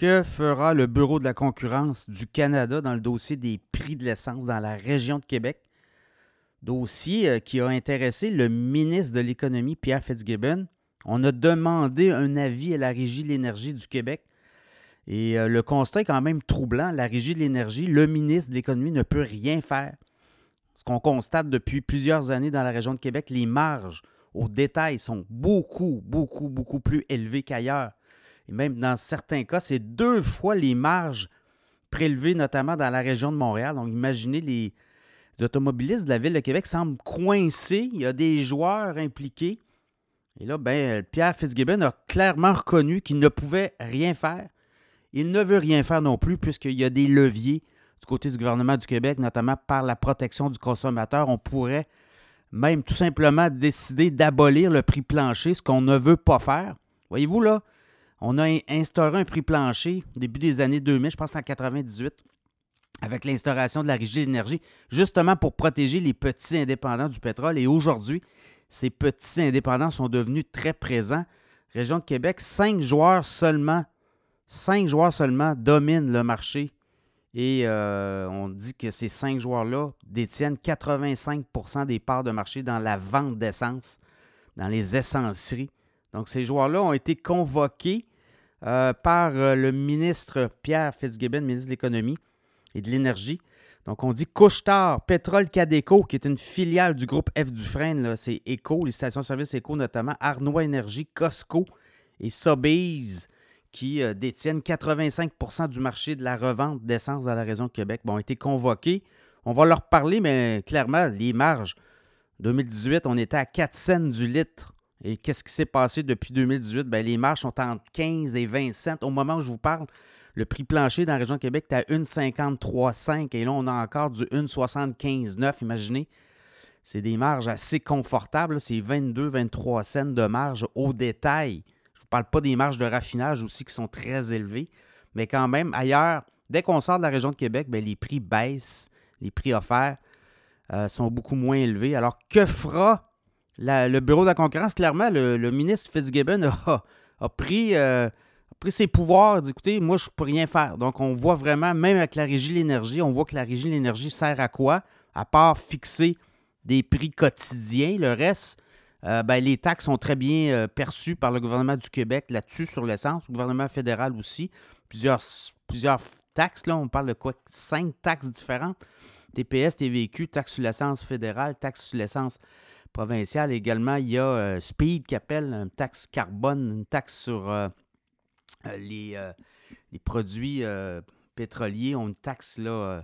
Que fera le Bureau de la concurrence du Canada dans le dossier des prix de l'essence dans la région de Québec? Dossier euh, qui a intéressé le ministre de l'Économie, Pierre Fitzgibbon. On a demandé un avis à la Régie de l'énergie du Québec. Et euh, le constat est quand même troublant. La Régie de l'énergie, le ministre de l'Économie ne peut rien faire. Ce qu'on constate depuis plusieurs années dans la région de Québec, les marges au détail sont beaucoup, beaucoup, beaucoup plus élevées qu'ailleurs. Et même dans certains cas, c'est deux fois les marges prélevées, notamment dans la région de Montréal. Donc, imaginez les, automobilistes de la ville de Québec semblent coincés. Il y a des joueurs impliqués. Et là, ben, Pierre Fitzgibbon a clairement reconnu qu'il ne pouvait rien faire. Il ne veut rien faire non plus, puisqu'il y a des leviers du côté du gouvernement du Québec, notamment par la protection du consommateur. On pourrait même tout simplement décider d'abolir le prix plancher, ce qu'on ne veut pas faire. Voyez-vous, là, on a instauré un prix plancher au début des années 2000, je pense en 98, avec l'instauration de la régie d'énergie, justement pour protéger les petits indépendants du pétrole. Et aujourd'hui, ces petits indépendants sont devenus très présents. Région de Québec, cinq joueurs seulement, cinq joueurs seulement dominent le marché. Et euh, on dit que ces cinq joueurs-là détiennent 85% des parts de marché dans la vente d'essence, dans les essenceries. Donc, ces joueurs-là ont été convoqués euh, par euh, le ministre Pierre Fitzgibbon, ministre de l'Économie et de l'Énergie. Donc, on dit Couchetard, Pétrole Cadeco, qui est une filiale du groupe F Dufresne, c'est ECO, les stations-service ECO notamment, Arnois Énergie, Costco et Sobeys, qui euh, détiennent 85% du marché de la revente d'essence dans la région de Québec, ont été convoqués. On va leur parler, mais clairement, les marges. 2018, on était à 4 cents du litre. Et qu'est-ce qui s'est passé depuis 2018? Bien, les marges sont entre 15 et 20 cents. Au moment où je vous parle, le prix plancher dans la région de Québec est à 1,53,5 et là, on a encore du 1,75,9. Imaginez, c'est des marges assez confortables. C'est 22-23 cents de marge au détail. Je ne vous parle pas des marges de raffinage aussi qui sont très élevées, mais quand même, ailleurs, dès qu'on sort de la région de Québec, bien, les prix baissent, les prix offerts euh, sont beaucoup moins élevés. Alors, que fera le bureau de la concurrence, clairement, le, ministre Fitzgibbon a, pris, euh, pris, ses pouvoirs, dit écoutez, moi, je ne peux rien faire. Donc, on voit vraiment, même avec la régie de l'énergie, on voit que la régie de l'énergie sert à quoi? À part fixer des prix quotidiens. Le reste, euh, ben, les taxes sont très bien euh, perçues par le gouvernement du Québec là-dessus, sur l'essence, le gouvernement fédéral aussi. Plusieurs, plusieurs taxes, là, on parle de quoi? Cinq taxes différentes TPS, TVQ, taxe sur l'essence fédérale, taxe sur l'essence provinciale. Également, il y a euh, Speed qui appelle une taxe carbone, une taxe sur euh, euh, les, les, produits pétroliers, ont une taxe là,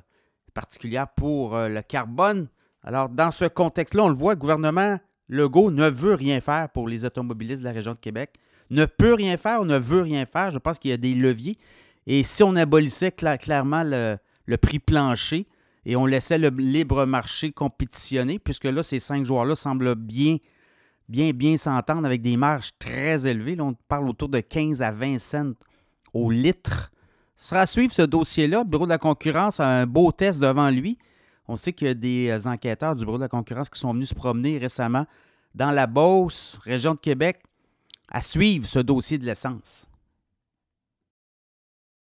particulière pour le carbone. Alors, dans ce contexte-là, on le voit, le gouvernement Legault ne veut rien faire pour les automobilistes de la région de Québec. Ne peut rien faire, ne veut rien faire. Je pense qu'il y a des leviers. Et si on abolissait clairement le, le prix plancher, et on laissait le libre marché compétitionner, puisque là, ces cinq joueurs-là semblent bien, bien, bien s'entendre avec des marges très élevées. Là, on parle autour de 15 à 20 cents au litre. Ce sera à suivre ce dossier-là. Le Bureau de la concurrence a un beau test devant lui. On sait qu'il y a des enquêteurs du Bureau de la concurrence qui sont venus se promener récemment dans la Beauce, région de Québec, à suivre ce dossier de l'essence.